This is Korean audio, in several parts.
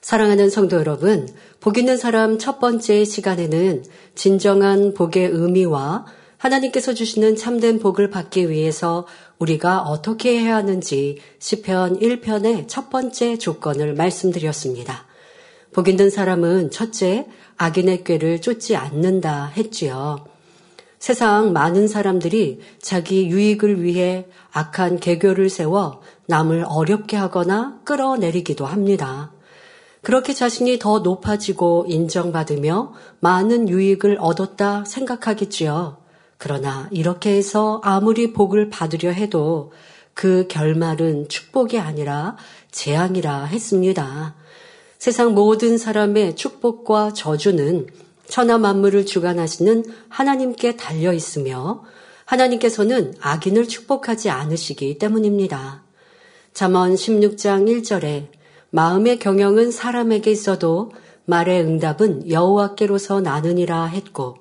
사랑하는 성도 여러분, 복 있는 사람 첫 번째 시간에는 진정한 복의 의미와 하나님께서 주시는 참된 복을 받기 위해서 우리가 어떻게 해야 하는지 시편 1편의 첫 번째 조건을 말씀드렸습니다. 복 있는 사람은 첫째, 악인의 꾀를 쫓지 않는다 했지요. 세상 많은 사람들이 자기 유익을 위해 악한 개교를 세워 남을 어렵게 하거나 끌어내리기도 합니다. 그렇게 자신이 더 높아지고 인정받으며 많은 유익을 얻었다 생각하겠지요. 그러나 이렇게 해서 아무리 복을 받으려 해도 그 결말은 축복이 아니라 재앙이라 했습니다. 세상 모든 사람의 축복과 저주는 천하 만물을 주관하시는 하나님께 달려 있으며 하나님께서는 악인을 축복하지 않으시기 때문입니다. 잠언 16장 1절에 마음의 경영은 사람에게 있어도 말의 응답은 여호와께로서 나느니라 했고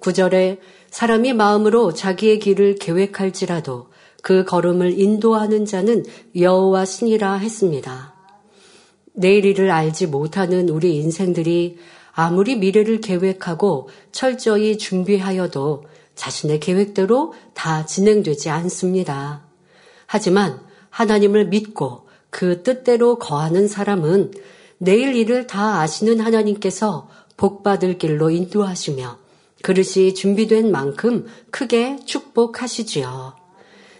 구절에 사람이 마음으로 자기의 길을 계획할지라도 그 걸음을 인도하는 자는 여호와 신이라 했습니다. 내일 일을 알지 못하는 우리 인생들이 아무리 미래를 계획하고 철저히 준비하여도 자신의 계획대로 다 진행되지 않습니다. 하지만 하나님을 믿고 그 뜻대로 거하는 사람은 내일 일을 다 아시는 하나님께서 복받을 길로 인도하시며 그릇이 준비된 만큼 크게 축복하시지요.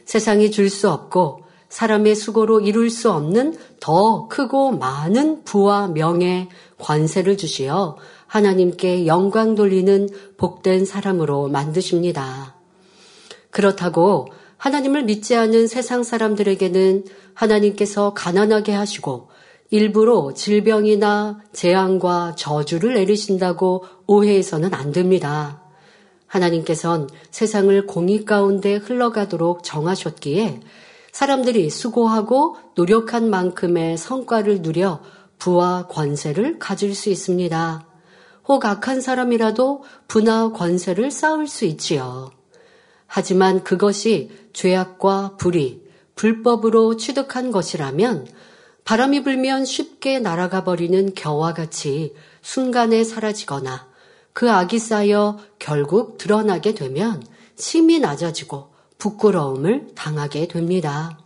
세상이 줄 수 없고 사람의 수고로 이룰 수 없는 더 크고 많은 부와 명예, 관세를 주시어 하나님께 영광 돌리는 복된 사람으로 만드십니다. 그렇다고 하나님을 믿지 않은 세상 사람들에게는 하나님께서 가난하게 하시고 일부러 질병이나 재앙과 저주를 내리신다고 오해해서는 안 됩니다. 하나님께선 세상을 공의 가운데 흘러가도록 정하셨기에 사람들이 수고하고 노력한 만큼의 성과를 누려 부와 권세를 가질 수 있습니다. 혹 악한 사람이라도 부나 권세를 쌓을 수 있지요. 하지만 그것이 죄악과 불의, 불법으로 취득한 것이라면 바람이 불면 쉽게 날아가 버리는 겨와 같이 순간에 사라지거나 그 악이 쌓여 결국 드러나게 되면 심이 낮아지고 부끄러움을 당하게 됩니다.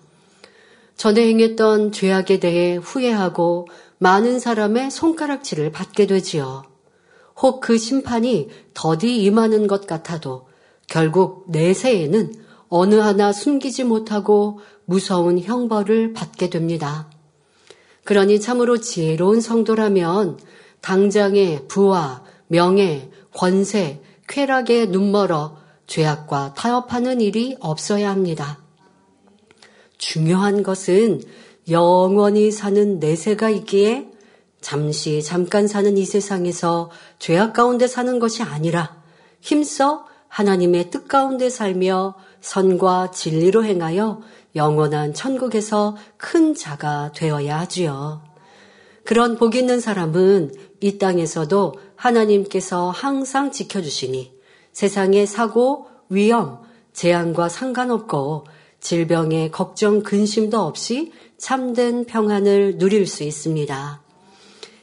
전에 행했던 죄악에 대해 후회하고 많은 사람의 손가락질을 받게 되지요. 혹 그 심판이 더디 임하는 것 같아도 결국 내세에는 어느 하나 숨기지 못하고 무서운 형벌을 받게 됩니다. 그러니 참으로 지혜로운 성도라면 당장의 부와 명예, 권세, 쾌락에 눈멀어 죄악과 타협하는 일이 없어야 합니다. 중요한 것은 영원히 사는 내세가 있기에 잠시 잠깐 사는 이 세상에서 죄악 가운데 사는 것이 아니라 힘써 하나님의 뜻 가운데 살며 선과 진리로 행하여 영원한 천국에서 큰 자가 되어야 하지요. 그런 복 있는 사람은 이 땅에서도 하나님께서 항상 지켜주시니 세상의 사고, 위험, 재앙과 상관없고 질병의 걱정, 근심도 없이 참된 평안을 누릴 수 있습니다.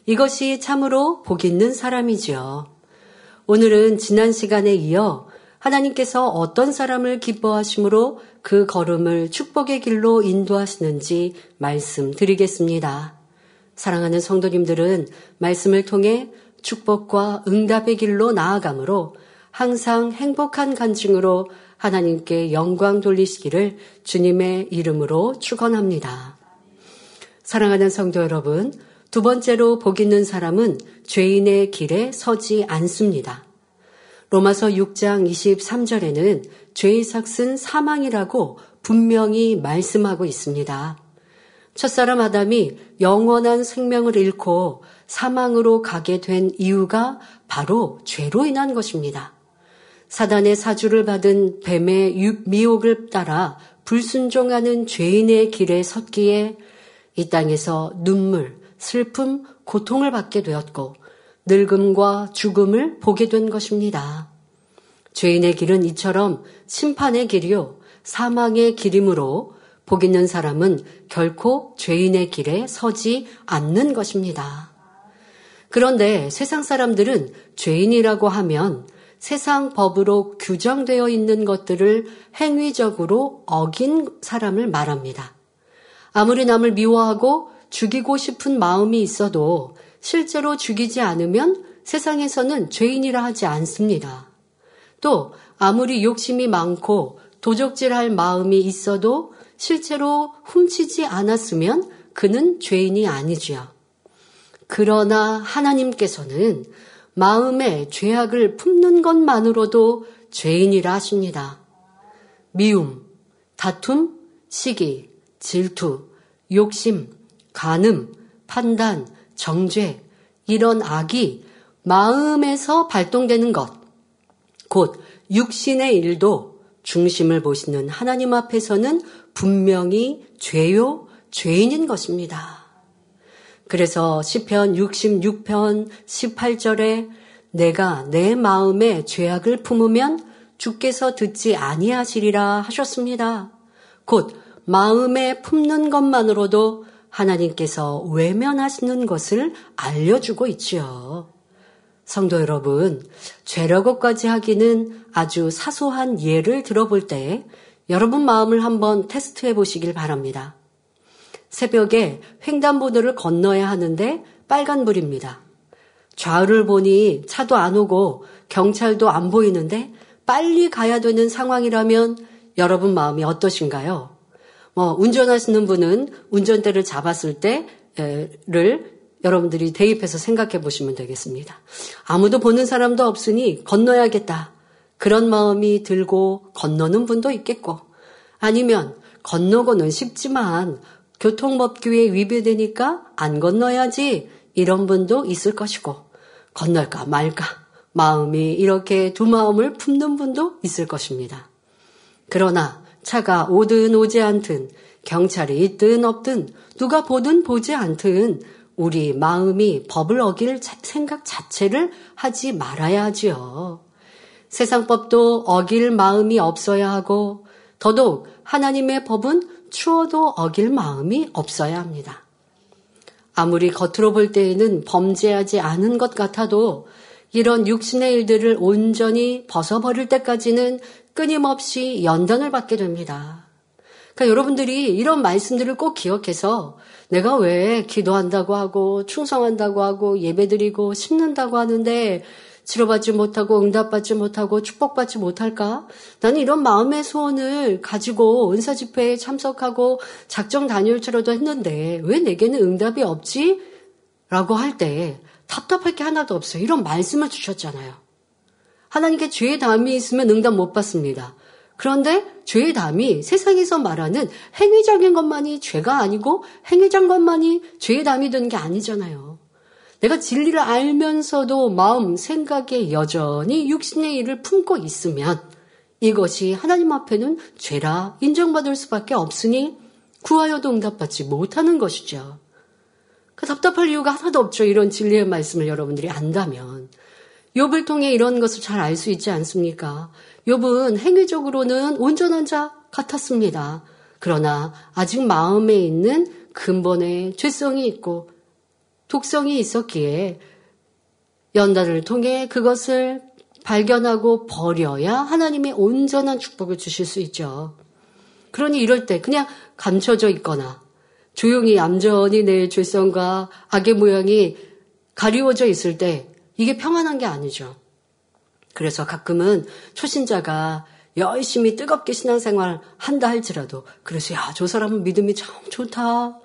이것이 참으로 복 있는 사람이지요. 오늘은 지난 시간에 이어 하나님께서 어떤 사람을 기뻐하심으로 그 걸음을 축복의 길로 인도하시는지 말씀드리겠습니다. 사랑하는 성도님들은 말씀을 통해 축복과 응답의 길로 나아가므로 항상 행복한 간증으로 하나님께 영광 돌리시기를 주님의 이름으로 축원합니다. 사랑하는 성도 여러분, 두 번째로 복 있는 사람은 죄인의 길에 서지 않습니다. 로마서 6장 23절에는 죄의 삭은 사망이라고 분명히 말씀하고 있습니다. 첫사람 아담이 영원한 생명을 잃고 사망으로 가게 된 이유가 바로 죄로 인한 것입니다. 사단의 사주를 받은 뱀의 미혹을 따라 불순종하는 죄인의 길에 섰기에 이 땅에서 눈물, 슬픔, 고통을 받게 되었고 늙음과 죽음을 보게 된 것입니다. 죄인의 길은 이처럼 심판의 길이요, 사망의 길이므로 복 있는 사람은 결코 죄인의 길에 서지 않는 것입니다. 그런데 세상 사람들은 죄인이라고 하면 세상 법으로 규정되어 있는 것들을 행위적으로 어긴 사람을 말합니다. 아무리 남을 미워하고 죽이고 싶은 마음이 있어도 실제로 죽이지 않으면 세상에서는 죄인이라 하지 않습니다. 또 아무리 욕심이 많고 도적질할 마음이 있어도 실제로 훔치지 않았으면 그는 죄인이 아니지요. 그러나 하나님께서는 마음에 죄악을 품는 것만으로도 죄인이라 하십니다. 미움, 다툼, 시기, 질투, 욕심, 간음, 판단, 정죄, 이런 악이 마음에서 발동되는 것, 곧 육신의 일도 중심을 보시는 하나님 앞에서는 분명히 죄요, 죄인인 것입니다. 그래서 시편 66편 18절에 내가 내 마음에 죄악을 품으면 주께서 듣지 아니하시리라 하셨습니다. 곧 마음에 품는 것만으로도 하나님께서 외면하시는 것을 알려주고 있지요. 성도 여러분, 죄라고까지 하기는 아주 사소한 예를 들어볼 때 여러분 마음을 한번 테스트해 보시길 바랍니다. 새벽에 횡단보도를 건너야 하는데 빨간불입니다. 좌우를 보니 차도 안 오고 경찰도 안 보이는데 빨리 가야 되는 상황이라면 여러분 마음이 어떠신가요? 뭐 운전하시는 분은 운전대를 잡았을 때를 여러분들이 대입해서 생각해 보시면 되겠습니다. 아무도 보는 사람도 없으니 건너야겠다. 그런 마음이 들고 건너는 분도 있겠고 아니면 건너고는 쉽지만 교통법규에 위배되니까 안 건너야지 이런 분도 있을 것이고 건널까 말까 마음이 이렇게 두 마음을 품는 분도 있을 것입니다. 그러나 차가 오든 오지 않든 경찰이 있든 없든 누가 보든 보지 않든 우리 마음이 법을 어길 생각 자체를 하지 말아야 하지요. 세상 법도 어길 마음이 없어야 하고 더더욱 하나님의 법은 추워도 어길 마음이 없어야 합니다. 아무리 겉으로 볼 때에는 범죄하지 않은 것 같아도 이런 육신의 일들을 온전히 벗어버릴 때까지는 끊임없이 연단을 받게 됩니다. 그러니까 여러분들이 이런 말씀들을 꼭 기억해서 내가 왜 기도한다고 하고 충성한다고 하고 예배드리고 심는다고 하는데 치료받지 못하고 응답받지 못하고 축복받지 못할까? 나는 이런 마음의 소원을 가지고 은사 집회에 참석하고 작정 다녀올지라도 했는데 왜 내게는 응답이 없지? 라고 할 때 답답할 게 하나도 없어요. 이런 말씀을 주셨잖아요. 하나님께 죄의 담이 있으면 응답 못 받습니다. 그런데 죄의 담이 세상에서 말하는 행위적인 것만이 죄가 아니고 행위적인 것만이 죄의 담이 되는 게 아니잖아요. 내가 진리를 알면서도 마음, 생각에 여전히 육신의 일을 품고 있으면 이것이 하나님 앞에는 죄라 인정받을 수밖에 없으니 구하여도 응답받지 못하는 것이죠. 그 답답할 이유가 하나도 없죠. 이런 진리의 말씀을 여러분들이 안다면. 욥을 통해 이런 것을 잘 알 수 있지 않습니까? 욥은 행위적으로는 온전한 자 같았습니다. 그러나 아직 마음에 있는 근본의 죄성이 있고 독성이 있었기에 연단을 통해 그것을 발견하고 버려야 하나님의 온전한 축복을 주실 수 있죠. 그러니 이럴 때 그냥 감춰져 있거나 조용히 얌전히 내 죄성과 악의 모양이 가리워져 있을 때 이게 평안한 게 아니죠. 그래서 가끔은 초신자가 열심히 뜨겁게 신앙생활 한다 할지라도 그래서 야 저 사람은 믿음이 참 좋다.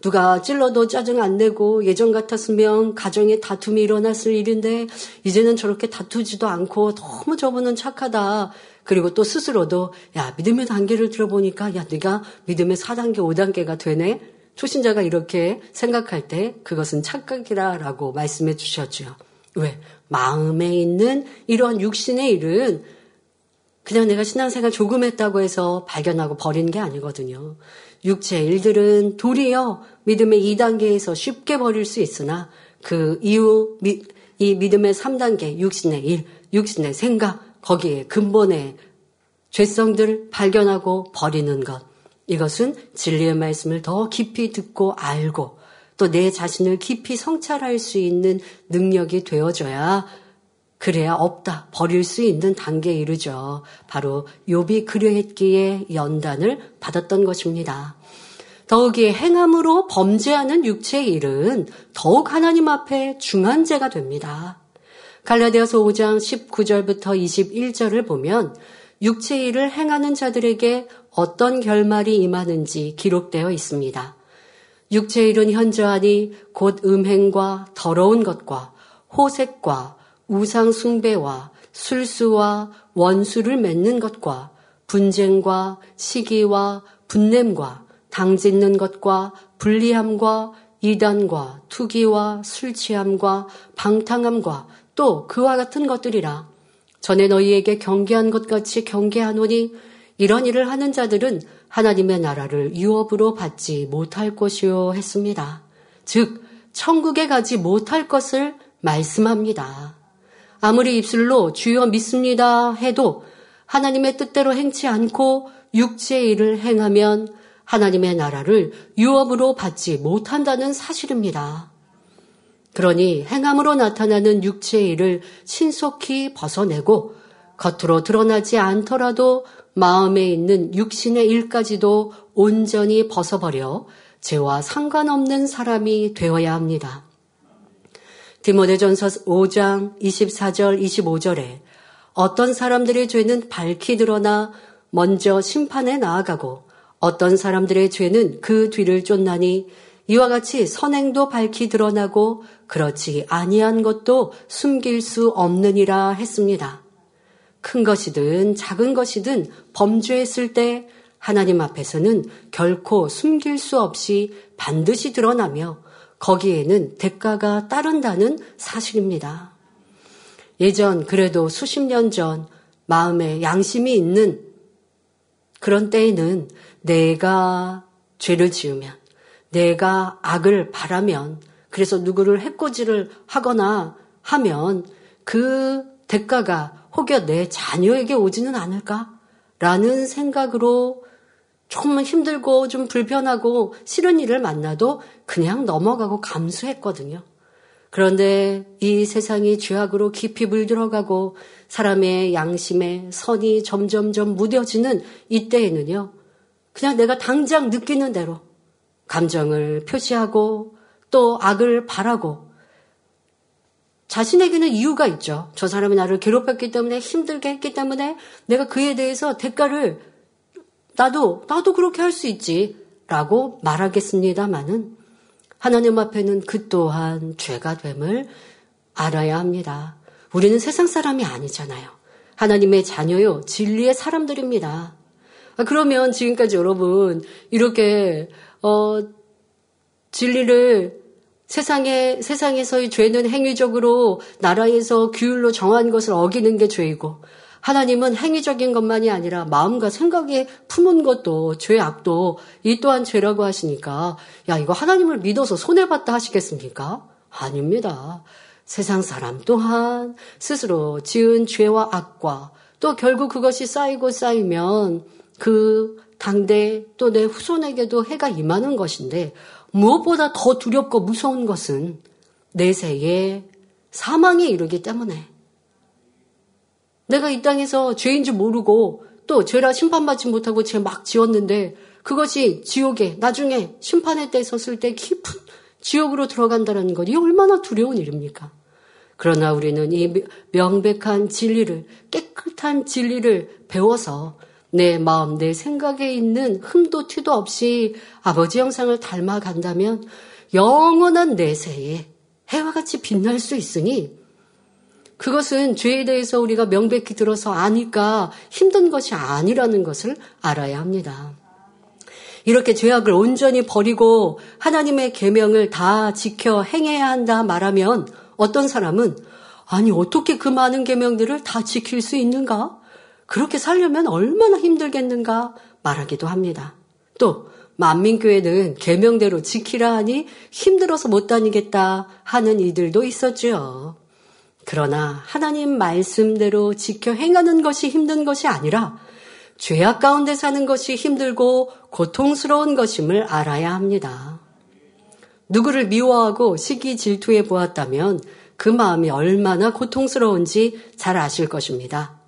누가 찔러도 짜증 안 내고 예전 같았으면 가정에 다툼이 일어났을 일인데 이제는 저렇게 다투지도 않고 너무 저분은 착하다. 그리고 또 스스로도 야 믿음의 단계를 들어보니까 야 네가 믿음의 4단계 5단계가 되네. 초신자가 이렇게 생각할 때 그것은 착각이라라고 말씀해 주셨죠. 왜? 마음에 있는 이러한 육신의 일은 그냥 내가 신앙생활 조금 했다고 해서 발견하고 버리는 게 아니거든요. 육체 일들은 도리어 믿음의 2단계에서 쉽게 버릴 수 있으나 그 이후 이 믿음의 3단계 육신의 일, 육신의 생각 거기에 근본의 죄성들 발견하고 버리는 것 이것은 진리의 말씀을 더 깊이 듣고 알고 또 내 자신을 깊이 성찰할 수 있는 능력이 되어져야 그래야 없다 버릴 수 있는 단계에 이르죠. 바로 욥이 그려했기에 연단을 받았던 것입니다. 더욱이 행함으로 범죄하는 육체의 일은 더욱 하나님 앞에 중한 죄가 됩니다. 갈라디아서 5장 19절부터 21절을 보면 육체의 일을 행하는 자들에게 어떤 결말이 임하는지 기록되어 있습니다. 육체의 일은 현저하니 곧 음행과 더러운 것과 호색과 우상 숭배와 술수와 원수를 맺는 것과 분쟁과 시기와 분냄과 당짓는 것과 불리함과 이단과 투기와 술취함과 방탕함과 또 그와 같은 것들이라 전에 너희에게 경계한 것 같이 경계하노니 이런 일을 하는 자들은 하나님의 나라를 유업으로 받지 못할 것이요 했습니다. 즉 천국에 가지 못할 것을 말씀합니다. 아무리 입술로 주여 믿습니다 해도 하나님의 뜻대로 행치 않고 육체의 일을 행하면 하나님의 나라를 유업으로 받지 못한다는 사실입니다. 그러니 행함으로 나타나는 육체의 일을 신속히 벗어내고 겉으로 드러나지 않더라도 마음에 있는 육신의 일까지도 온전히 벗어버려 죄와 상관없는 사람이 되어야 합니다. 디모데전서 5장 24절 25절에 어떤 사람들의 죄는 밝히 드러나 먼저 심판에 나아가고 어떤 사람들의 죄는 그 뒤를 쫓나니 이와 같이 선행도 밝히 드러나고 그렇지 아니한 것도 숨길 수 없느니라 했습니다. 큰 것이든 작은 것이든 범죄했을 때 하나님 앞에서는 결코 숨길 수 없이 반드시 드러나며 거기에는 대가가 따른다는 사실입니다. 예전 그래도 수십 년 전 마음에 양심이 있는 그런 때에는 내가 죄를 지으면 내가 악을 바라면 그래서 누구를 해코지를 하거나 하면 그 대가가 혹여 내 자녀에게 오지는 않을까라는 생각으로 조금 힘들고 좀 불편하고 싫은 일을 만나도 그냥 넘어가고 감수했거든요. 그런데 이 세상이 죄악으로 깊이 물들어가고 사람의 양심에 선이 점점점 무뎌지는 이때에는요. 그냥 내가 당장 느끼는 대로 감정을 표시하고 또 악을 바라고 자신에게는 이유가 있죠. 저 사람이 나를 괴롭혔기 때문에 힘들게 했기 때문에 내가 그에 대해서 대가를 나도, 나도 그렇게 할 수 있지. 라고 말하겠습니다마는 하나님 앞에는 그 또한 죄가 됨을 알아야 합니다. 우리는 세상 사람이 아니잖아요. 하나님의 자녀요, 진리의 사람들입니다. 아, 그러면 지금까지 여러분, 이렇게, 어, 진리를 세상에, 세상에서의 죄는 행위적으로 나라에서 규율로 정한 것을 어기는 게 죄이고, 하나님은 행위적인 것만이 아니라 마음과 생각에 품은 것도 죄 악도 이 또한 죄라고 하시니까 야 이거 하나님을 믿어서 손해 봤다 하시겠습니까? 아닙니다. 세상 사람 또한 스스로 지은 죄와 악과 또 결국 그것이 쌓이고 쌓이면 그 당대 또 내 후손에게도 해가 임하는 것인데 무엇보다 더 두렵고 무서운 것은 내세에 사망에 이르기 때문에 내가 이 땅에서 죄인 줄 모르고 또 죄라 심판받지 못하고 죄 막 지었는데 그것이 지옥에 나중에 심판의 때 섰을 때 깊은 지옥으로 들어간다는 것, 이 얼마나 두려운 일입니까? 그러나 우리는 이 명백한 진리를, 깨끗한 진리를 배워서 내 마음, 내 생각에 있는 흠도 티도 없이 아버지 형상을 닮아간다면 영원한 내세에 해와 같이 빛날 수 있으니 그것은 죄에 대해서 우리가 명백히 들어서 아니까 힘든 것이 아니라는 것을 알아야 합니다. 이렇게 죄악을 온전히 버리고 하나님의 계명을 다 지켜 행해야 한다 말하면 어떤 사람은 아니 어떻게 그 많은 계명들을 다 지킬 수 있는가? 그렇게 살려면 얼마나 힘들겠는가 말하기도 합니다. 또 만민교회는 계명대로 지키라 하니 힘들어서 못 다니겠다 하는 이들도 있었지요. 그러나 하나님 말씀대로 지켜 행하는 것이 힘든 것이 아니라 죄악 가운데 사는 것이 힘들고 고통스러운 것임을 알아야 합니다. 누구를 미워하고 시기 질투해 보았다면 그 마음이 얼마나 고통스러운지 잘 아실 것입니다.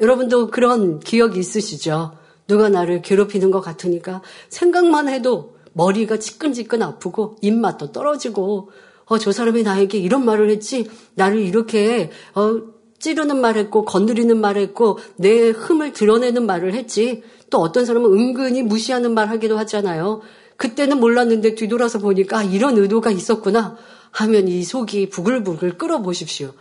여러분도 그런 기억이 있으시죠? 누가 나를 괴롭히는 것 같으니까 생각만 해도 머리가 지끈지끈 아프고 입맛도 떨어지고 어, 저 사람이 나에게 이런 말을 했지 나를 이렇게 어, 찌르는 말 했고 건드리는 말 했고 내 흠을 드러내는 말을 했지 또 어떤 사람은 은근히 무시하는 말 하기도 하잖아요. 그때는 몰랐는데 뒤돌아서 보니까 아, 이런 의도가 있었구나 하면 이 속이 부글부글 끓어보십시오.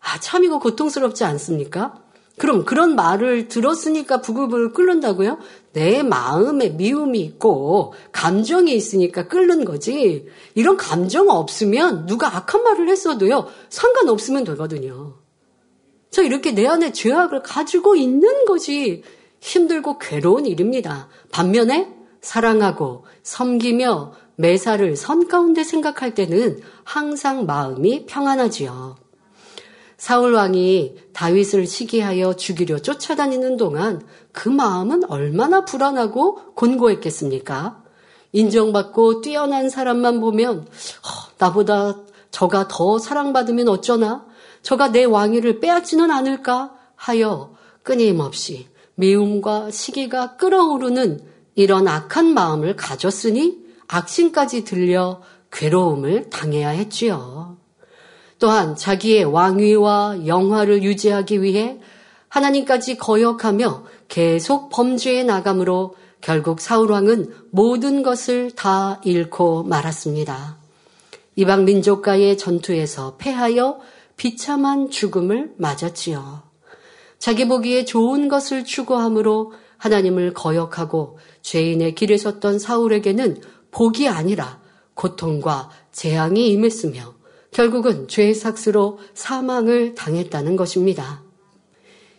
아, 참 이거 고통스럽지 않습니까? 그럼 그런 말을 들었으니까 부글부글 끓는다고요? 내 마음에 미움이 있고 감정이 있으니까 끓는 거지. 이런 감정 없으면 누가 악한 말을 했어도요. 상관없으면 되거든요. 저 이렇게 내 안에 죄악을 가지고 있는 것이 힘들고 괴로운 일입니다. 반면에 사랑하고 섬기며 매사를 선 가운데 생각할 때는 항상 마음이 평안하지요. 사울 왕이 다윗을 시기하여 죽이려 쫓아다니는 동안 그 마음은 얼마나 불안하고 곤고했겠습니까? 인정받고 뛰어난 사람만 보면 어, 나보다 저가 더 사랑받으면 어쩌나? 저가 내 왕위를 빼앗지는 않을까? 하여 끊임없이 미움과 시기가 끓어오르는 이런 악한 마음을 가졌으니 악신까지 들려 괴로움을 당해야 했지요. 또한 자기의 왕위와 영화를 유지하기 위해 하나님까지 거역하며 계속 범죄에 나감으로 결국 사울왕은 모든 것을 다 잃고 말았습니다. 이방 민족과의 전투에서 패하여 비참한 죽음을 맞았지요. 자기 보기에 좋은 것을 추구함으로 하나님을 거역하고 죄인의 길에 섰던 사울에게는 복이 아니라 고통과 재앙이 임했으며 결국은 죄의 삭스로 사망을 당했다는 것입니다.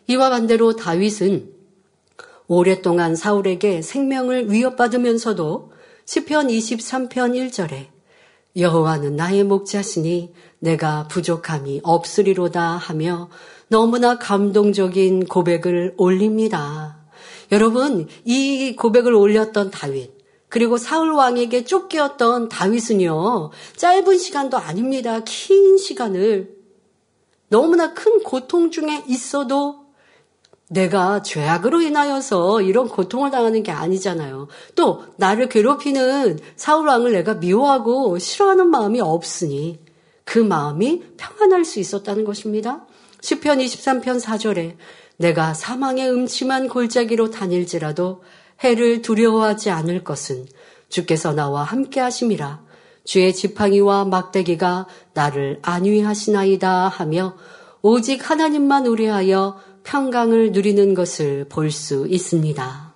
이와 반대로 다윗은 오랫동안 사울에게 생명을 위협받으면서도 시편 23편 1절에 여호와는 나의 목자시니 내가 부족함이 없으리로다 하며 너무나 감동적인 고백을 올립니다. 여러분, 이 고백을 올렸던 다윗, 그리고 사울 왕에게 쫓겼던 다윗은요, 짧은 시간도 아닙니다. 긴 시간을 너무나 큰 고통 중에 있어도 내가 죄악으로 인하여서 이런 고통을 당하는 게 아니잖아요. 또 나를 괴롭히는 사울 왕을 내가 미워하고 싫어하는 마음이 없으니 그 마음이 평안할 수 있었다는 것입니다. 시편 23편 4절에 내가 사망의 음침한 골짜기로 다닐지라도 해를 두려워하지 않을 것은 주께서 나와 함께 하심이라 주의 지팡이와 막대기가 나를 안위하시나이다 하며 오직 하나님만 우려하여 평강을 누리는 것을 볼 수 있습니다.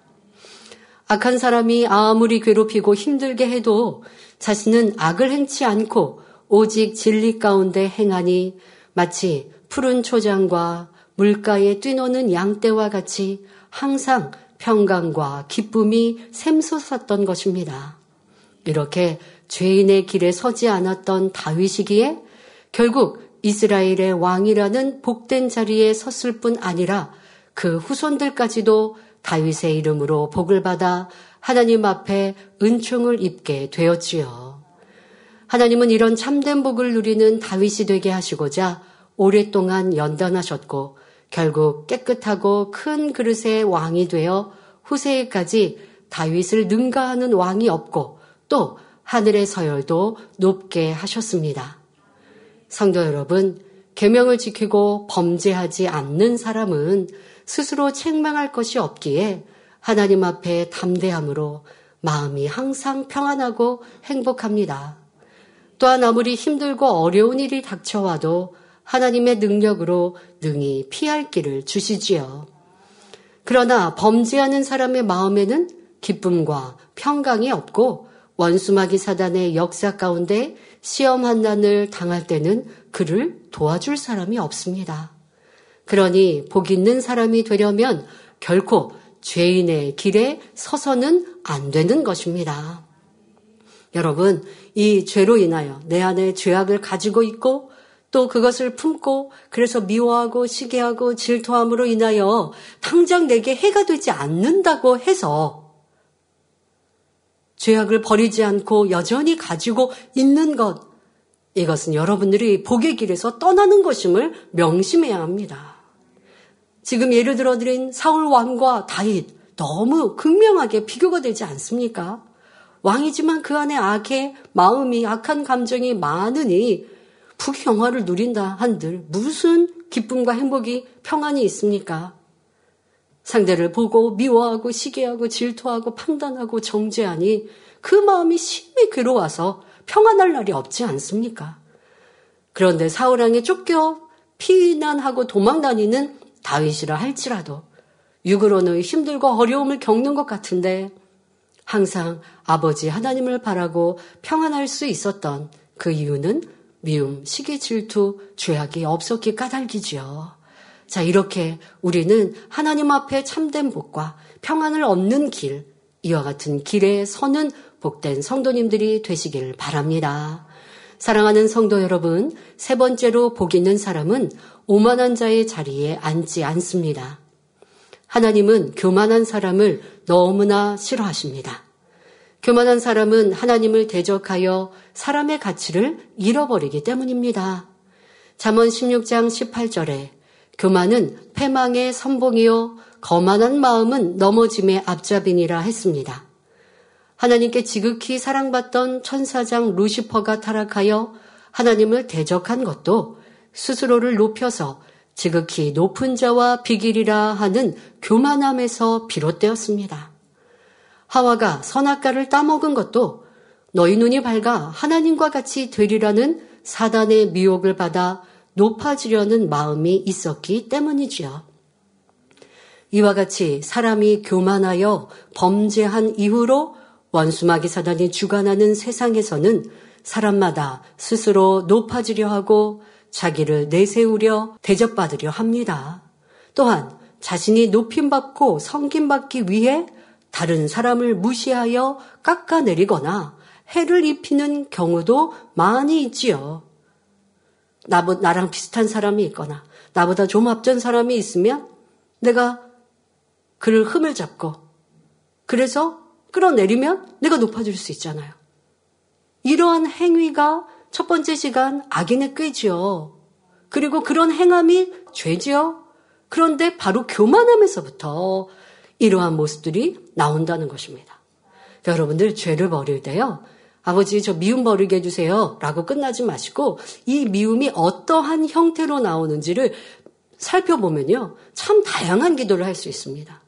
악한 사람이 아무리 괴롭히고 힘들게 해도 자신은 악을 행치 않고 오직 진리 가운데 행하니 마치 푸른 초장과 물가에 뛰노는 양떼와 같이 항상 평강과 기쁨이 샘솟았던 것입니다. 이렇게 죄인의 길에 서지 않았던 다윗이기에 결국 이스라엘의 왕이라는 복된 자리에 섰을 뿐 아니라 그 후손들까지도 다윗의 이름으로 복을 받아 하나님 앞에 은총을 입게 되었지요. 하나님은 이런 참된 복을 누리는 다윗이 되게 하시고자 오랫동안 연단하셨고 결국 깨끗하고 큰 그릇의 왕이 되어 후세에까지 다윗을 능가하는 왕이 없고 또 하늘의 서열도 높게 하셨습니다. 성도 여러분, 계명을 지키고 범죄하지 않는 사람은 스스로 책망할 것이 없기에 하나님 앞에 담대함으로 마음이 항상 평안하고 행복합니다. 또한 아무리 힘들고 어려운 일이 닥쳐와도 하나님의 능력으로 능히 피할 길을 주시지요. 그러나 범죄하는 사람의 마음에는 기쁨과 평강이 없고 원수마귀 사단의 역사 가운데 시험 한난을 당할 때는 그를 도와줄 사람이 없습니다. 그러니 복 있는 사람이 되려면 결코 죄인의 길에 서서는 안 되는 것입니다. 여러분, 이 죄로 인하여 내 안에 죄악을 가지고 있고 또 그것을 품고 그래서 미워하고 시기하고 질투함으로 인하여 당장 내게 해가 되지 않는다고 해서 죄악을 버리지 않고 여전히 가지고 있는 것, 이것은 여러분들이 복의 길에서 떠나는 것임을 명심해야 합니다. 지금 예를 들어 드린 사울 왕과 다윗, 너무 극명하게 비교가 되지 않습니까? 왕이지만 그 안에 악의 마음이 악한 감정이 많으니 부경화를 누린다 한들 무슨 기쁨과 행복이 평안이 있습니까? 상대를 보고 미워하고 시기하고 질투하고 판단하고 정죄하니 그 마음이 심히 괴로워서 평안할 날이 없지 않습니까? 그런데 사울왕에 쫓겨 피난하고 도망다니는 다윗이라 할지라도 육으로는 힘들고 어려움을 겪는 것 같은데 항상 아버지 하나님을 바라고 평안할 수 있었던 그 이유는 미움, 시기, 질투, 죄악이 없었기 까닭이지요. 자, 이렇게 우리는 하나님 앞에 참된 복과 평안을 얻는 길, 이와 같은 길에 서는 복된 성도님들이 되시길 바랍니다. 사랑하는 성도 여러분, 세 번째로 복 있는 사람은 오만한 자의 자리에 앉지 않습니다. 하나님은 교만한 사람을 너무나 싫어하십니다. 교만한 사람은 하나님을 대적하여 사람의 가치를 잃어버리기 때문입니다. 잠언 16장 18절에 교만은 패망의 선봉이요 거만한 마음은 넘어짐의 앞잡이니라 했습니다. 하나님께 지극히 사랑받던 천사장 루시퍼가 타락하여 하나님을 대적한 것도 스스로를 높여서 지극히 높은 자와 비길이라 하는 교만함에서 비롯되었습니다. 하와가 선악과를 따먹은 것도 너희 눈이 밝아 하나님과 같이 되리라는 사단의 미혹을 받아 높아지려는 마음이 있었기 때문이지요. 이와 같이 사람이 교만하여 범죄한 이후로 원수마귀 사단이 주관하는 세상에서는 사람마다 스스로 높아지려 하고 자기를 내세우려 대접받으려 합니다. 또한 자신이 높임받고 성김받기 위해 다른 사람을 무시하여 깎아내리거나 해를 입히는 경우도 많이 있지요. 나랑 비슷한 사람이 있거나 나보다 좀 앞전 사람이 있으면 내가 그를 흠을 잡고 그래서 끌어내리면 내가 높아질 수 있잖아요. 이러한 행위가 첫 번째 시간 악인의 꾀지요. 그리고 그런 행함이 죄지요. 그런데 바로 교만함에서부터 이러한 모습들이 나온다는 것입니다. 여러분들 죄를 버릴 때요. 아버지 저 미움 버리게 해주세요. 라고 끝나지 마시고 이 미움이 어떠한 형태로 나오는지를 살펴보면요. 참 다양한 기도를 할 수 있습니다.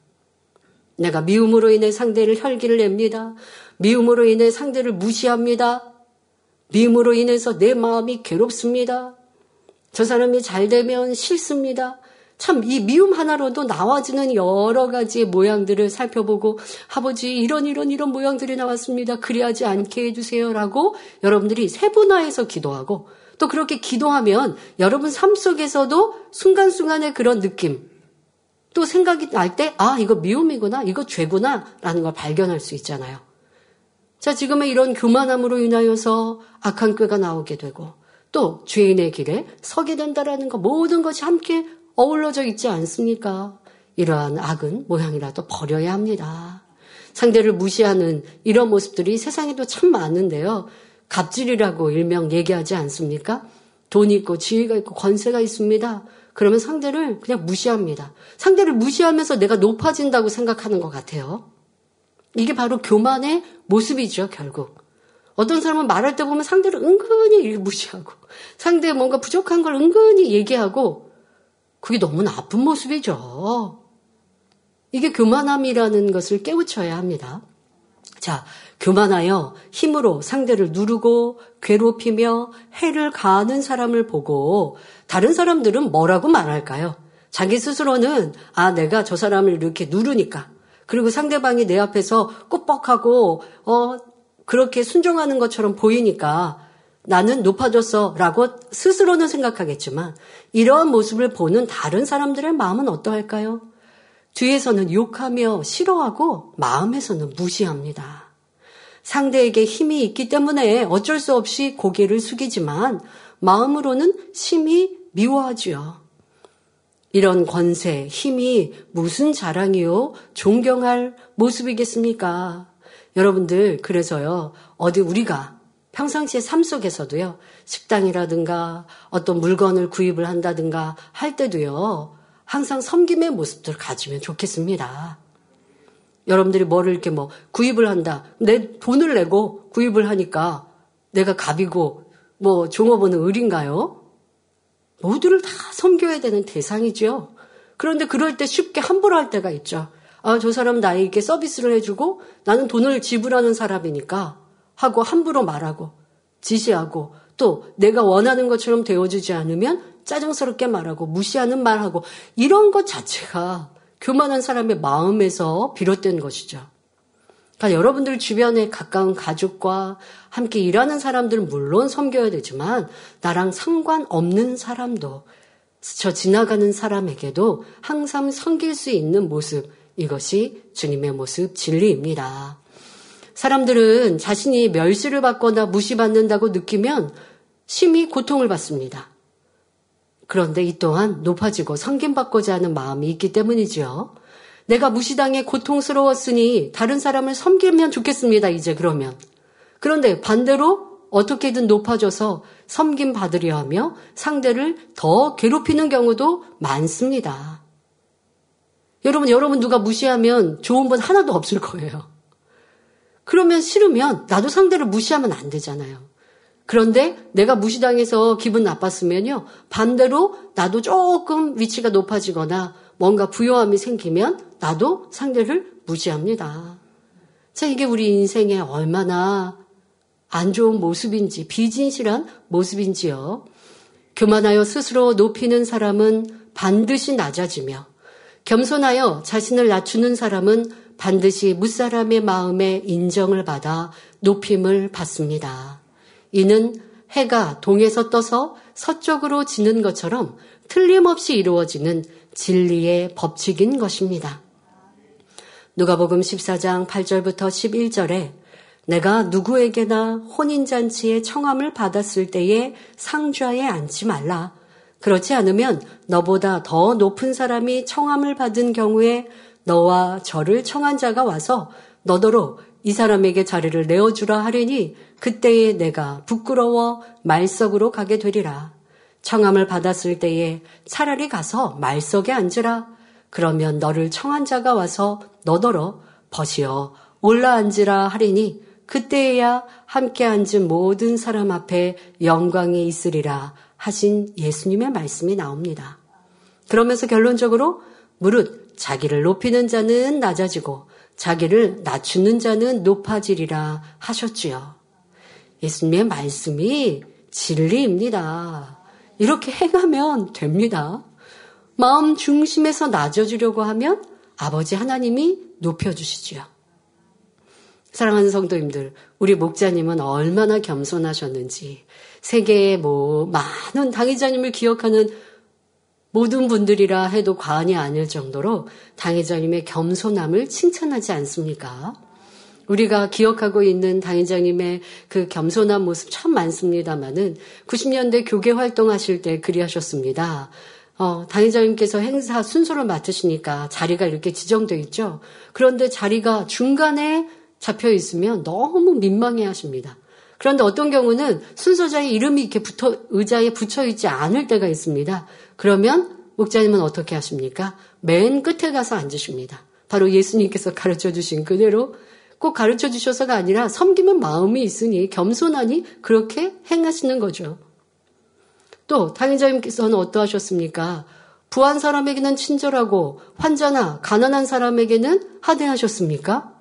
내가 미움으로 인해 상대를 혈기를 냅니다. 미움으로 인해 상대를 무시합니다. 미움으로 인해서 내 마음이 괴롭습니다. 저 사람이 잘 되면 싫습니다. 참 이 미움 하나로도 나와지는 여러 가지의 모양들을 살펴보고 아버지 이런 이런 이런 모양들이 나왔습니다. 그리하지 않게 해주세요라고 여러분들이 세분화해서 기도하고 또 그렇게 기도하면 여러분 삶 속에서도 순간순간의 그런 느낌 또 생각이 날 때, 아, 이거 미움이구나, 이거 죄구나, 라는 걸 발견할 수 있잖아요. 자, 지금의 이런 교만함으로 인하여서 악한 꾀가 나오게 되고, 또 죄인의 길에 서게 된다라는 거, 모든 것이 함께 어울러져 있지 않습니까? 이러한 악은 모양이라도 버려야 합니다. 상대를 무시하는 이런 모습들이 세상에도 참 많은데요. 갑질이라고 일명 얘기하지 않습니까? 돈 있고 지위가 있고 권세가 있습니다. 그러면 상대를 그냥 무시합니다. 상대를 무시하면서 내가 높아진다고 생각하는 것 같아요. 이게 바로 교만의 모습이죠, 결국. 어떤 사람은 말할 때 보면 상대를 은근히 무시하고, 상대의 뭔가 부족한 걸 은근히 얘기하고, 그게 너무 나쁜 모습이죠. 이게 교만함이라는 것을 깨우쳐야 합니다. 자, 교만하여 힘으로 상대를 누르고 괴롭히며 해를 가하는 사람을 보고 다른 사람들은 뭐라고 말할까요? 자기 스스로는 아 내가 저 사람을 이렇게 누르니까 그리고 상대방이 내 앞에서 꾹뻑하고 어 그렇게 순종하는 것처럼 보이니까 나는 높아졌어 라고 스스로는 생각하겠지만 이러한 모습을 보는 다른 사람들의 마음은 어떠할까요? 뒤에서는 욕하며 싫어하고 마음에서는 무시합니다. 상대에게 힘이 있기 때문에 어쩔 수 없이 고개를 숙이지만 마음으로는 심히 미워하지요. 이런 권세, 힘이 무슨 자랑이요? 존경할 모습이겠습니까? 여러분들, 그래서요, 어디 우리가 평상시의 삶 속에서도요, 식당이라든가 어떤 물건을 구입을 한다든가 할 때도요, 항상 섬김의 모습들을 가지면 좋겠습니다. 여러분들이 뭐를 이렇게 뭐 구입을 한다. 내 돈을 내고 구입을 하니까 내가 갑이고 뭐 종업원은 을인가요? 모두를 다 섬겨야 되는 대상이죠. 그런데 그럴 때 쉽게 함부로 할 때가 있죠. 아, 저 사람 나에게 서비스를 해주고 나는 돈을 지불하는 사람이니까 하고 함부로 말하고 지시하고 또 내가 원하는 것처럼 되어주지 않으면 짜증스럽게 말하고 무시하는 말하고 이런 것 자체가 교만한 사람의 마음에서 비롯된 것이죠. 그러니까 여러분들 주변에 가까운 가족과 함께 일하는 사람들은 물론 섬겨야 되지만 나랑 상관없는 사람도 저 지나가는 사람에게도 항상 섬길 수 있는 모습 이것이 주님의 모습 진리입니다. 사람들은 자신이 멸시를 받거나 무시받는다고 느끼면 심히 고통을 받습니다. 그런데 이 또한 높아지고 성김받고자 하는 마음이 있기 때문이지요. 내가 무시당해 고통스러웠으니 다른 사람을 섬기면 좋겠습니다. 이제 그러면. 그런데 반대로 어떻게든 높아져서 섬김 받으려 하며 상대를 더 괴롭히는 경우도 많습니다. 여러분, 여러분 누가 무시하면 좋은 분 하나도 없을 거예요. 그러면 싫으면 나도 상대를 무시하면 안 되잖아요. 그런데 내가 무시당해서 기분 나빴으면요. 반대로 나도 조금 위치가 높아지거나 뭔가 부여함이 생기면 나도 상대를 무시합니다. 자, 이게 우리 인생에 얼마나 안 좋은 모습인지, 비진실한 모습인지요. 교만하여 스스로 높이는 사람은 반드시 낮아지며, 겸손하여 자신을 낮추는 사람은 반드시 무사람의 마음에 인정을 받아 높임을 받습니다. 이는 해가 동에서 떠서 서쪽으로 지는 것처럼 틀림없이 이루어지는 진리의 법칙인 것입니다. 누가복음 14장 8절부터 11절에 내가 누구에게나 혼인잔치에 청함을 받았을 때에 상좌에 앉지 말라. 그렇지 않으면 너보다 더 높은 사람이 청함을 받은 경우에 너와 저를 청한 자가 와서 너더러 이 사람에게 자리를 내어주라 하리니 그때에 내가 부끄러워 말석으로 가게 되리라. 청함을 받았을 때에 차라리 가서 말석에 앉으라. 그러면 너를 청한 자가 와서 너더러 벗이어 올라앉으라 하리니 그때에야 함께 앉은 모든 사람 앞에 영광이 있으리라 하신 예수님의 말씀이 나옵니다. 그러면서 결론적으로 무릇 자기를 높이는 자는 낮아지고 자기를 낮추는 자는 높아지리라 하셨지요. 예수님의 말씀이 진리입니다. 이렇게 행하면 됩니다. 마음 중심에서 낮아지려고 하면 아버지 하나님이 높여주시지요. 사랑하는 성도님들, 우리 목자님은 얼마나 겸손하셨는지, 세계의 뭐, 많은 당회자님을 기억하는 모든 분들이라 해도 과언이 아닐 정도로 당회장님의 겸손함을 칭찬하지 않습니까? 우리가 기억하고 있는 당회장님의 그 겸손한 모습 참 많습니다만은 90년대 교계 활동하실 때 그리하셨습니다. 어, 당회장님께서 행사 순서를 맡으시니까 자리가 이렇게 지정되어 있죠. 그런데 자리가 중간에 잡혀 있으면 너무 민망해 하십니다. 그런데 어떤 경우는 순서자의 이름이 이렇게 붙어, 의자에 붙여 있지 않을 때가 있습니다. 그러면 목자님은 어떻게 하십니까? 맨 끝에 가서 앉으십니다. 바로 예수님께서 가르쳐 주신 그대로 꼭 가르쳐 주셔서가 아니라 섬기는 마음이 있으니 겸손하니 그렇게 행하시는 거죠. 또 당인자님께서는 어떠하셨습니까? 부한 사람에게는 친절하고 환자나 가난한 사람에게는 하대하셨습니까?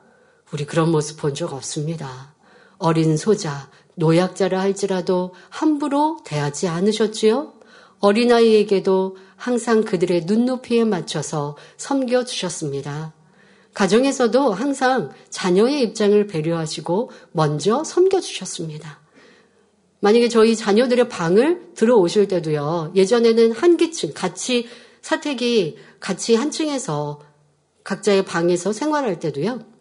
우리 그런 모습 본 적 없습니다. 어린 소자, 노약자라 할지라도 함부로 대하지 않으셨지요? 어린아이에게도 항상 그들의 눈높이에 맞춰서 섬겨주셨습니다. 가정에서도 항상 자녀의 입장을 배려하시고 먼저 섬겨주셨습니다. 만약에 저희 자녀들의 방을 들어오실 때도요, 예전에는 한 기층, 같이, 사택이 같이 한 층에서 각자의 방에서 생활할 때도요,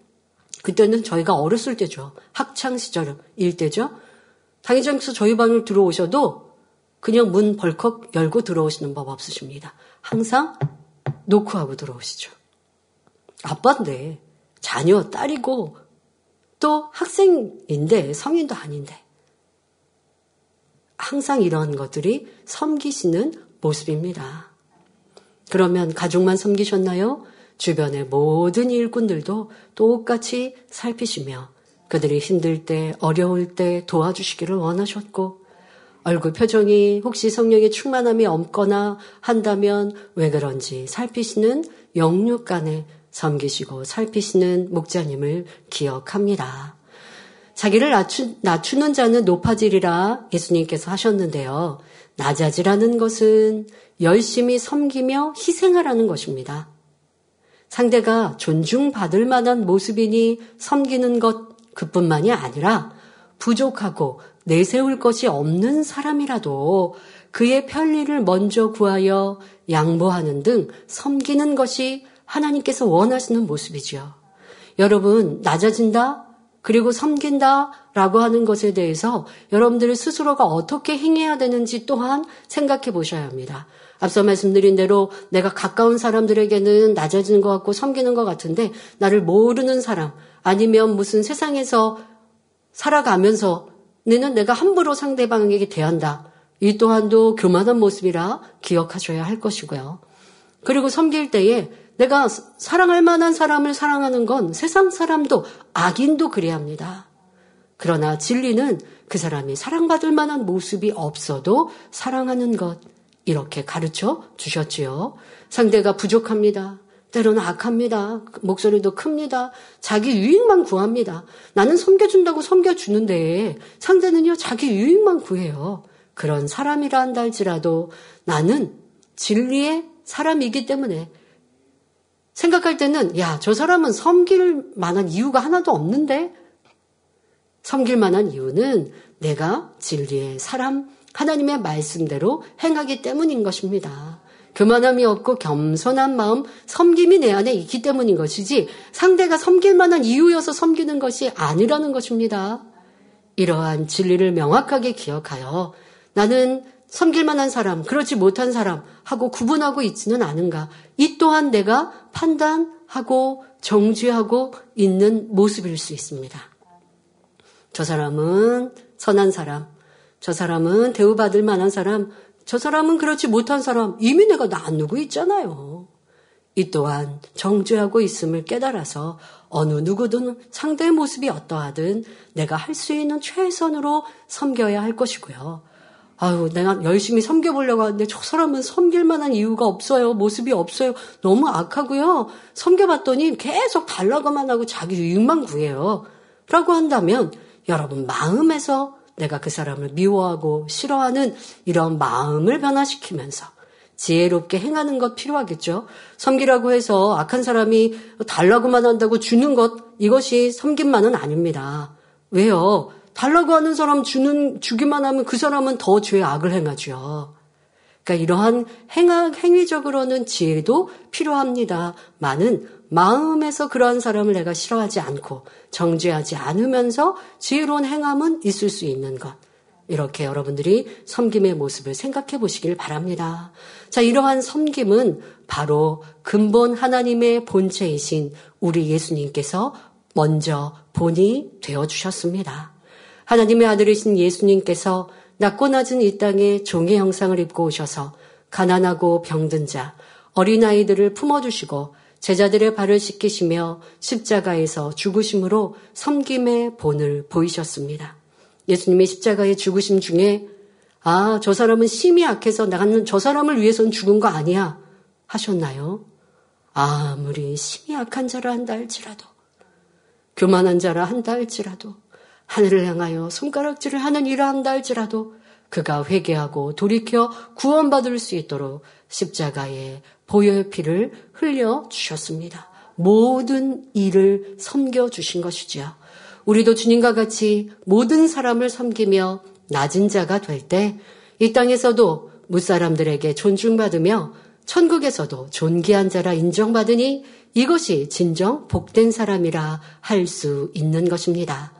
그때는 저희가 어렸을 때죠. 학창 시절 일 때죠. 당회장께서 저희 방을 들어오셔도 그냥 문 벌컥 열고 들어오시는 법 없으십니다. 항상 노크하고 들어오시죠. 아빠인데 자녀, 딸이고 또 학생인데 성인도 아닌데 항상 이런 것들이 섬기시는 모습입니다. 그러면 가족만 섬기셨나요? 주변의 모든 일꾼들도 똑같이 살피시며 그들이 힘들 때, 어려울 때 도와주시기를 원하셨고 얼굴 표정이 혹시 성령의 충만함이 없거나 한다면 왜 그런지 살피시는 영육간에 섬기시고 살피시는 목자님을 기억합니다. 자기를 낮추, 낮추는 자는 높아지리라 예수님께서 하셨는데요. 낮아지라는 것은 열심히 섬기며 희생하라는 것입니다. 상대가 존중받을 만한 모습이니 섬기는 것 그뿐만이 아니라 부족하고 내세울 것이 없는 사람이라도 그의 편리를 먼저 구하여 양보하는 등 섬기는 것이 하나님께서 원하시는 모습이지요. 여러분, 낮아진다? 그리고 섬긴다? 라고 하는 것에 대해서 여러분들 스스로가 어떻게 행해야 되는지 또한 생각해 보셔야 합니다. 앞서 말씀드린 대로 내가 가까운 사람들에게는 낮아지는 것 같고 섬기는 것 같은데 나를 모르는 사람 아니면 무슨 세상에서 살아가면서 너는 내가 함부로 상대방에게 대한다. 이 또한도 교만한 모습이라 기억하셔야 할 것이고요. 그리고 섬길 때에 내가 사랑할 만한 사람을 사랑하는 건 세상 사람도 악인도 그래야 합니다. 그러나 진리는 그 사람이 사랑받을 만한 모습이 없어도 사랑하는 것 이렇게 가르쳐 주셨지요. 상대가 부족합니다. 때로는 악합니다. 목소리도 큽니다. 자기 유익만 구합니다. 나는 섬겨준다고 섬겨주는데 상대는요, 자기 유익만 구해요. 그런 사람이라 한다 할지라도 나는 진리의 사람이기 때문에 생각할 때는, 야, 저 사람은 섬길 만한 이유가 하나도 없는데? 섬길 만한 이유는 내가 진리의 사람, 하나님의 말씀대로 행하기 때문인 것입니다. 교만함이 없고 겸손한 마음, 섬김이 내 안에 있기 때문인 것이지 상대가 섬길 만한 이유여서 섬기는 것이 아니라는 것입니다. 이러한 진리를 명확하게 기억하여 나는 섬길 만한 사람, 그렇지 못한 사람 하고 구분하고 있지는 않은가. 이 또한 내가 판단하고 정죄하고 있는 모습일 수 있습니다. 저 사람은 선한 사람, 저 사람은 대우받을 만한 사람, 저 사람은 그렇지 못한 사람 이미 내가 나누고 있잖아요. 이 또한 정죄하고 있음을 깨달아서 어느 누구든 상대의 모습이 어떠하든 내가 할 수 있는 최선으로 섬겨야 할 것이고요. 아유, 내가 열심히 섬겨보려고 하는데 저 사람은 섬길 만한 이유가 없어요. 모습이 없어요. 너무 악하고요. 섬겨봤더니 계속 달라고만 하고 자기 유익만 구해요. 라고 한다면 여러분 마음에서 내가 그 사람을 미워하고 싫어하는 이런 마음을 변화시키면서 지혜롭게 행하는 것 필요하겠죠. 섬기라고 해서 악한 사람이 달라고만 한다고 주는 것 이것이 섬김만은 아닙니다. 왜요? 달라고 하는 사람 주는 주기만 하면 그 사람은 더 죄 악을 행하죠. 그러니까 이러한 행하, 행위적으로는 지혜도 필요합니다. 많은 마음에서 그러한 사람을 내가 싫어하지 않고 정죄하지 않으면서 지혜로운 행함은 있을 수 있는 것. 이렇게 여러분들이 섬김의 모습을 생각해 보시길 바랍니다. 자, 이러한 섬김은 바로 근본 하나님의 본체이신 우리 예수님께서 먼저 본이 되어 주셨습니다. 하나님의 아들이신 예수님께서 낮고 낮은 이 땅에 종의 형상을 입고 오셔서 가난하고 병든 자, 어린아이들을 품어주시고 제자들의 발을 씻기시며 십자가에서 죽으심으로 섬김의 본을 보이셨습니다. 예수님의 십자가의 죽으심 중에 아, 저 사람은 심히 악해서 나는 저 사람을 위해서는 죽은 거 아니야 하셨나요? 아무리 심히 악한 자라 한다 할지라도 교만한 자라 한다 할지라도 하늘을 향하여 손가락질을 하는 일을 한다 할지라도 그가 회개하고 돌이켜 구원받을 수 있도록 십자가에 보혈 피를 흘려 주셨습니다. 모든 일을 섬겨 주신 것이지요. 우리도 주님과 같이 모든 사람을 섬기며 낮은 자가 될 때 이 땅에서도 무사람들에게 존중받으며 천국에서도 존귀한 자라 인정받으니 이것이 진정 복된 사람이라 할 수 있는 것입니다.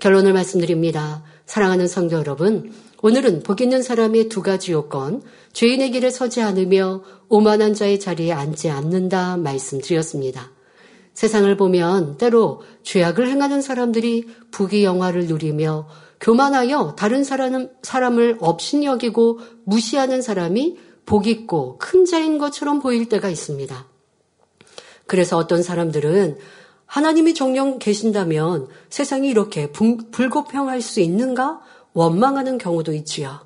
결론을 말씀드립니다. 사랑하는 성도 여러분, 오늘은 복 있는 사람의 두 가지 요건, 죄인의 길에 서지 않으며 오만한 자의 자리에 앉지 않는다 말씀드렸습니다. 세상을 보면 때로 죄악을 행하는 사람들이 부귀 영화를 누리며 교만하여 다른 사람, 사람을 업신여기고 무시하는 사람이 복 있고 큰 자인 것처럼 보일 때가 있습니다. 그래서 어떤 사람들은 하나님이 정령 계신다면 세상이 이렇게 불공평할 수 있는가 원망하는 경우도 있지요.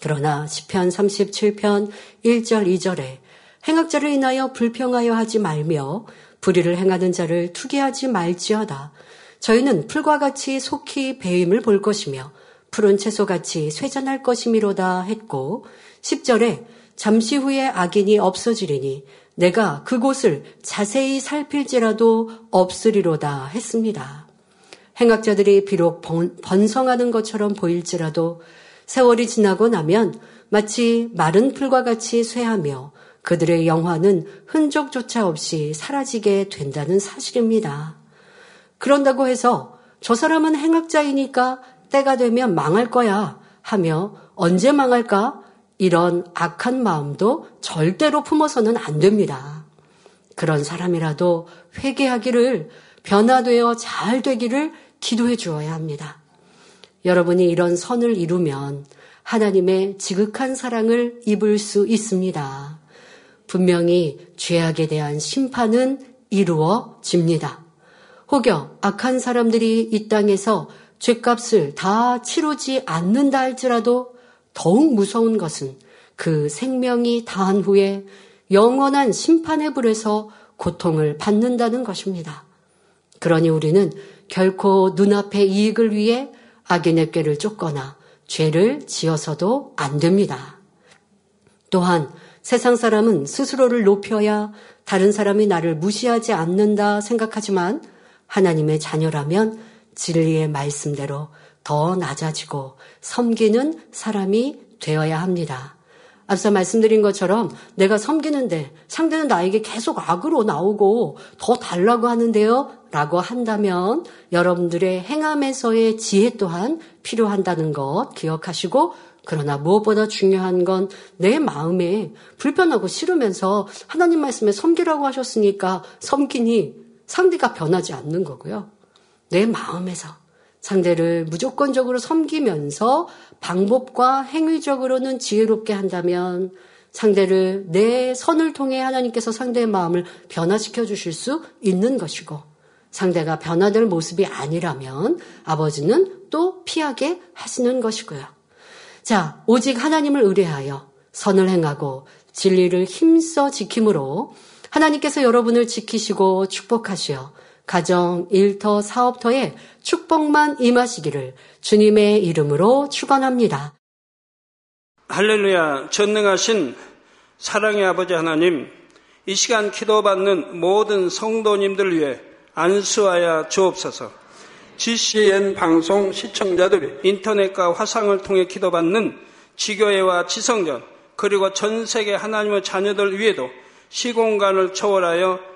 그러나 시편 37편 1절 2절에 행악자를 인하여 불평하여 하지 말며 불의를 행하는 자를 투기하지 말지어다. 저희는 풀과 같이 속히 배임을 볼 것이며 푸른 채소같이 쇠잔할 것이미로다 했고 10절에 잠시 후에 악인이 없어지리니 내가 그곳을 자세히 살필지라도 없으리로다 했습니다. 행악자들이 비록 번성하는 것처럼 보일지라도 세월이 지나고 나면 마치 마른 풀과 같이 쇠하며 그들의 영화는 흔적조차 없이 사라지게 된다는 사실입니다. 그런다고 해서 저 사람은 행악자이니까 때가 되면 망할 거야 하며 언제 망할까? 이런 악한 마음도 절대로 품어서는 안 됩니다. 그런 사람이라도 회개하기를 변화되어 잘 되기를 기도해 주어야 합니다. 여러분이 이런 선을 이루면 하나님의 지극한 사랑을 입을 수 있습니다. 분명히 죄악에 대한 심판은 이루어집니다. 혹여 악한 사람들이 이 땅에서 죄값을 다 치르지 않는다 할지라도 더욱 무서운 것은 그 생명이 다한 후에 영원한 심판의 불에서 고통을 받는다는 것입니다. 그러니 우리는 결코 눈앞의 이익을 위해 악인의 꾀를 쫓거나 죄를 지어서도 안 됩니다. 또한 세상 사람은 스스로를 높여야 다른 사람이 나를 무시하지 않는다 생각하지만 하나님의 자녀라면 진리의 말씀대로 더 낮아지고 섬기는 사람이 되어야 합니다. 앞서 말씀드린 것처럼 내가 섬기는데 상대는 나에게 계속 악으로 나오고 더 달라고 하는데요. 라고 한다면 여러분들의 행함에서의 지혜 또한 필요한다는 것 기억하시고 그러나 무엇보다 중요한 건 내 마음에 불편하고 싫으면서 하나님 말씀에 섬기라고 하셨으니까 섬기니 상대가 변하지 않는 거고요. 내 마음에서 상대를 무조건적으로 섬기면서 방법과 행위적으로는 지혜롭게 한다면 상대를 내 선을 통해 하나님께서 상대의 마음을 변화시켜 주실 수 있는 것이고 상대가 변화될 모습이 아니라면 아버지는 또 피하게 하시는 것이고요. 자, 오직 하나님을 의뢰하여 선을 행하고 진리를 힘써 지킴으로 하나님께서 여러분을 지키시고 축복하시어 가정, 일터, 사업터에 축복만 임하시기를 주님의 이름으로 축원합니다. 할렐루야 전능하신 사랑의 아버지 하나님 이 시간 기도받는 모든 성도님들 위해 안수하여 주옵소서 GCN 방송 시청자들이 인터넷과 화상을 통해 기도받는 지교회와 지성전 그리고 전 세계 하나님의 자녀들 위에도 시공간을 초월하여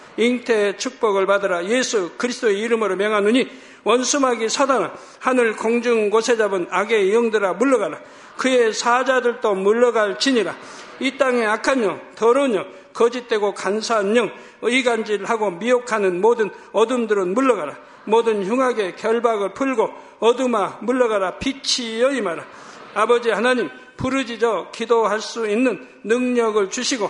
잉태의 축복을 받으라. 예수 그리스도의 이름으로 명하노니 원수마귀 사단아 하늘 공중 곳에 잡은 악의 영들아 물러가라. 그의 사자들도 물러갈 지니라. 이 땅의 악한 영 더러운 영 거짓되고 간사한 영 의간질하고 미혹하는 모든 어둠들은 물러가라. 모든 흉악의 결박을 풀고 어둠아 물러가라. 빛이 여 임하라. 아버지 하나님 부르짖어 기도할 수 있는 능력을 주시고